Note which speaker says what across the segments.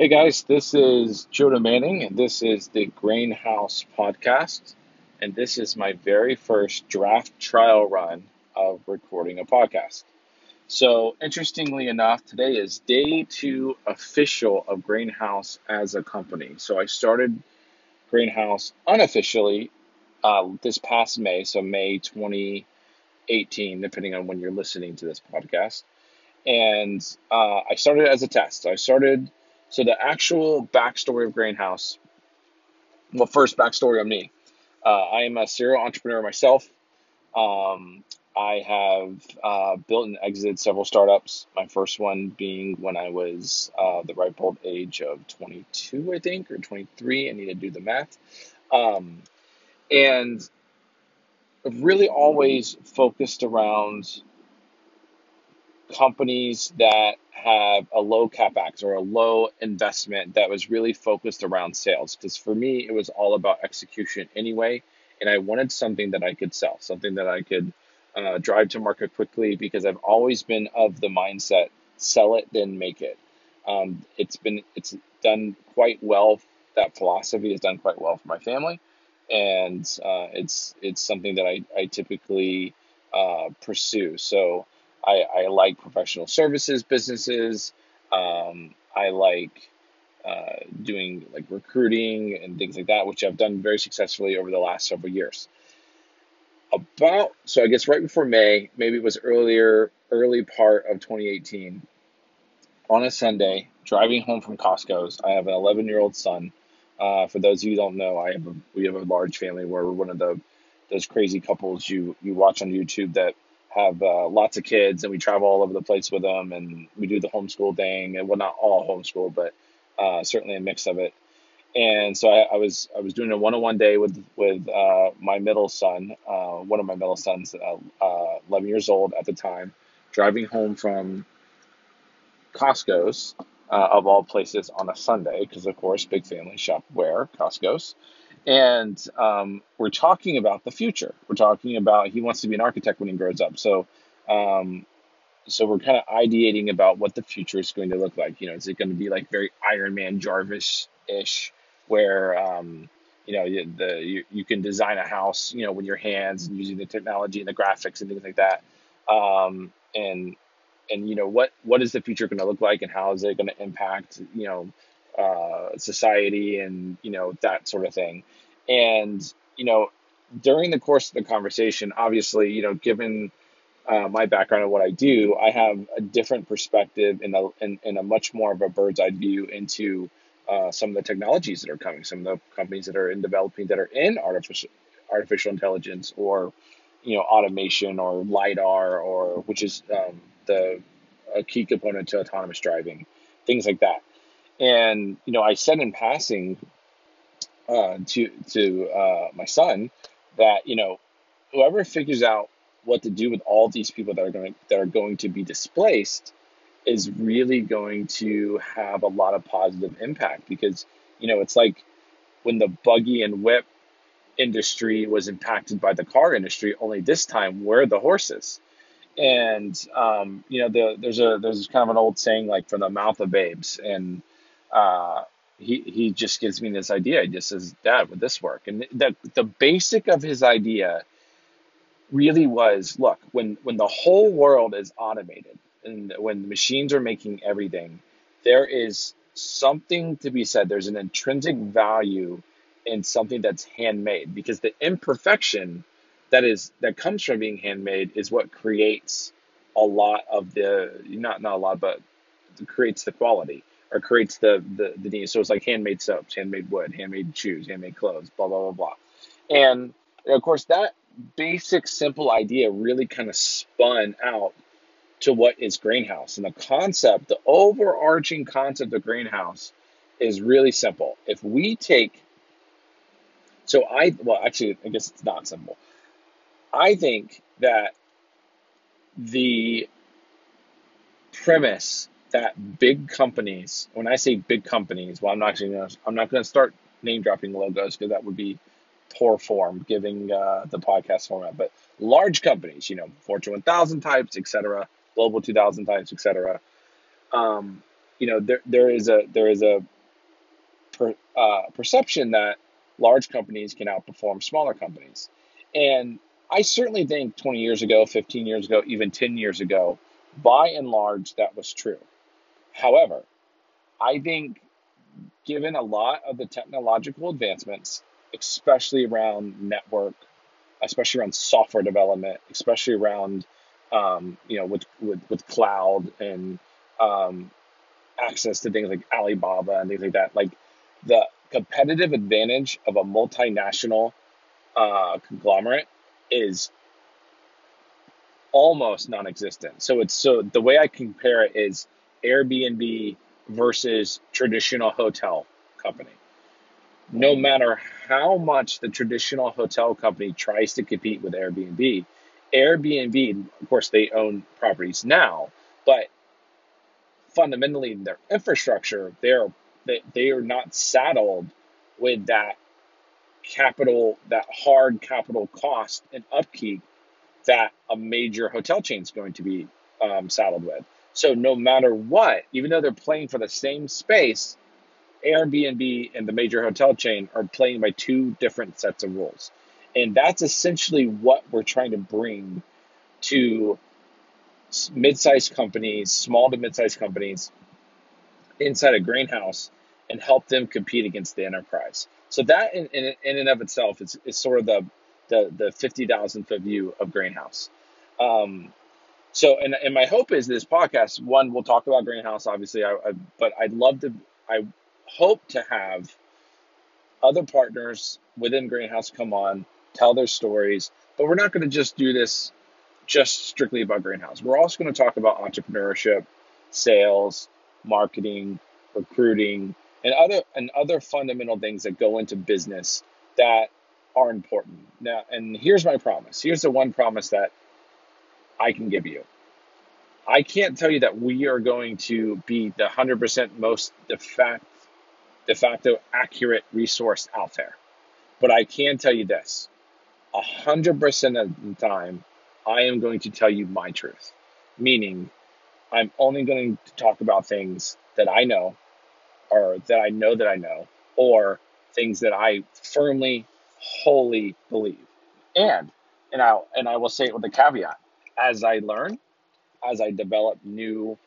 Speaker 1: Hey guys, this is Jonah Manning, and this is the Grainhouse podcast. And this is my very first draft trial run of recording a podcast. So, interestingly enough, today is day two official of Grainhouse as a company. So, I started Grainhouse unofficially uh, this past May, so May 2018, depending on when you're listening to this podcast. And uh, I started as a test. I started so the actual backstory of Grainhouse. Well, first backstory on me. Uh, I am a serial entrepreneur myself. Um, I have uh, built and exited several startups. My first one being when I was uh, the ripe old age of 22, I think, or 23. I need to do the math. Um, and I've really always focused around companies that have a low capex or a low investment that was really focused around sales. Because for me, it was all about execution anyway, and I wanted something that I could sell, something that I could uh, drive to market quickly. Because I've always been of the mindset: sell it, then make it. Um, it's been it's done quite well. That philosophy has done quite well for my family, and uh, it's it's something that I I typically uh, pursue. So I, I like professional services businesses. Um, I like uh, doing like recruiting and things like that, which I've done very successfully over the last several years. About so I guess right before May, maybe it was earlier, early part of 2018. On a Sunday, driving home from Costco's, I have an 11 year old son. Uh, for those of you who don't know, I have a, we have a large family. where We're one of the those crazy couples you you watch on YouTube that have uh, lots of kids and we travel all over the place with them and we do the homeschool thing and well not all homeschool but uh, certainly a mix of it. And so I, I, was I was doing a one-on-one day with with uh, my middle son uh, one of my middle sons uh, uh, 11 years old at the time driving home from Costco's of all places on a Sunday because of course big family shop where Costco's and um, we're talking about the future. We're talking about he wants to be an architect when he grows up. So, um, so we're kind of ideating about what the future is going to look like. You know, is it going to be like very Iron Man Jarvis ish, where um, you know the you, you can design a house, you know, with your hands and using the technology and the graphics and things like that. Um, and and you know what what is the future going to look like and how is it going to impact you know uh, society and you know that sort of thing. And you know, during the course of the conversation, obviously, you know, given uh, my background and what I do, I have a different perspective and a, and, and a much more of a bird's eye view into uh, some of the technologies that are coming, some of the companies that are in developing that are in artificial artificial intelligence or you know automation or lidar or which is um, the a key component to autonomous driving, things like that. And you know, I said in passing uh, to to uh, my son that you know, whoever figures out what to do with all these people that are going that are going to be displaced is really going to have a lot of positive impact because you know it's like when the buggy and whip industry was impacted by the car industry only this time we're the horses. And um, you know the, there's a there's kind of an old saying like from the mouth of babes. And uh, he he just gives me this idea. He just says, "Dad, would this work?" And the the basic of his idea really was, look, when when the whole world is automated and when machines are making everything, there is something to be said. There's an intrinsic value in something that's handmade because the imperfection that is that comes from being handmade is what creates a lot of the not not a lot but creates the quality or creates the, the, the need. So it's like handmade soaps, handmade wood, handmade shoes, handmade clothes, blah, blah, blah, blah. And of course, that basic, simple idea really kind of spun out to what is Grainhouse. And the concept, the overarching concept of Grainhouse, is really simple. If we take, so I, well, actually, I guess it's not simple. I think that the premise that big companies, when I say big companies, well, I'm not gonna, I'm not going to start name dropping logos because that would be poor form giving uh, the podcast format. But large companies, you know, Fortune 1000 types, etc., Global 2000 types, etc., um, you know, there there is a there is a per, uh, perception that large companies can outperform smaller companies, and I certainly think 20 years ago, 15 years ago, even 10 years ago, by and large, that was true. However, I think given a lot of the technological advancements, especially around network, especially around software development, especially around um, you know with, with with cloud and um, access to things like Alibaba and things like that, like the competitive advantage of a multinational uh, conglomerate is almost non-existent. So it's so the way I compare it is Airbnb versus traditional hotel company. No matter how much the traditional hotel company tries to compete with Airbnb, Airbnb, of course, they own properties now, but fundamentally in their infrastructure, they're they, they are not saddled with that capital, that hard capital cost and upkeep that a major hotel chain is going to be um, saddled with. So no matter what, even though they're playing for the same space, Airbnb and the major hotel chain are playing by two different sets of rules. And that's essentially what we're trying to bring to mid-sized companies, small to mid-sized companies inside a Grainhouse and help them compete against the enterprise. So that in, in, in and of itself is, is sort of the, the, the 50,000 foot view of Grainhouse. Um, so, and, and my hope is this podcast, one, we'll talk about Grainhouse, obviously, I, I, but I'd love to, I hope to have other partners within Grainhouse come on, tell their stories, but we're not going to just do this just strictly about Grainhouse. We're also going to talk about entrepreneurship, sales, marketing, recruiting, and other and other fundamental things that go into business that are important. Now, and here's my promise. Here's the one promise that I can give you. I can't tell you that we are going to be the 100% most de facto, de facto accurate resource out there. But I can tell you this 100% of the time, I am going to tell you my truth. Meaning, I'm only going to talk about things that I know or that I know that I know or things that I firmly, wholly believe. And and I and I will say it with a caveat as I learn, as I develop new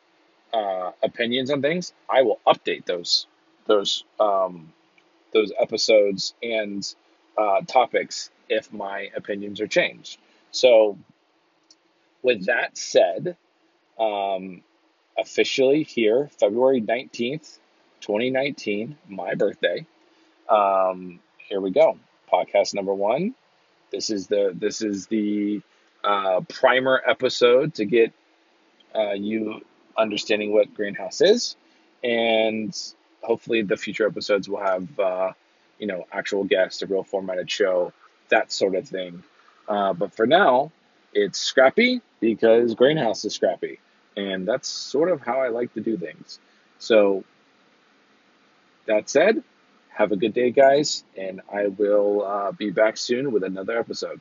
Speaker 1: uh, opinions on things, I will update those those um, those episodes and uh, topics if my opinions are changed. So, with that said, um, officially here, February nineteenth, twenty nineteen, my birthday. Um, here we go, podcast number one. This is the this is the uh, primer episode to get uh, you understanding what Grainhouse is, and hopefully the future episodes will have uh, you know actual guests, a real formatted show, that sort of thing. Uh, but for now, it's scrappy because Grainhouse is scrappy, and that's sort of how I like to do things. So that said, have a good day, guys, and I will uh, be back soon with another episode.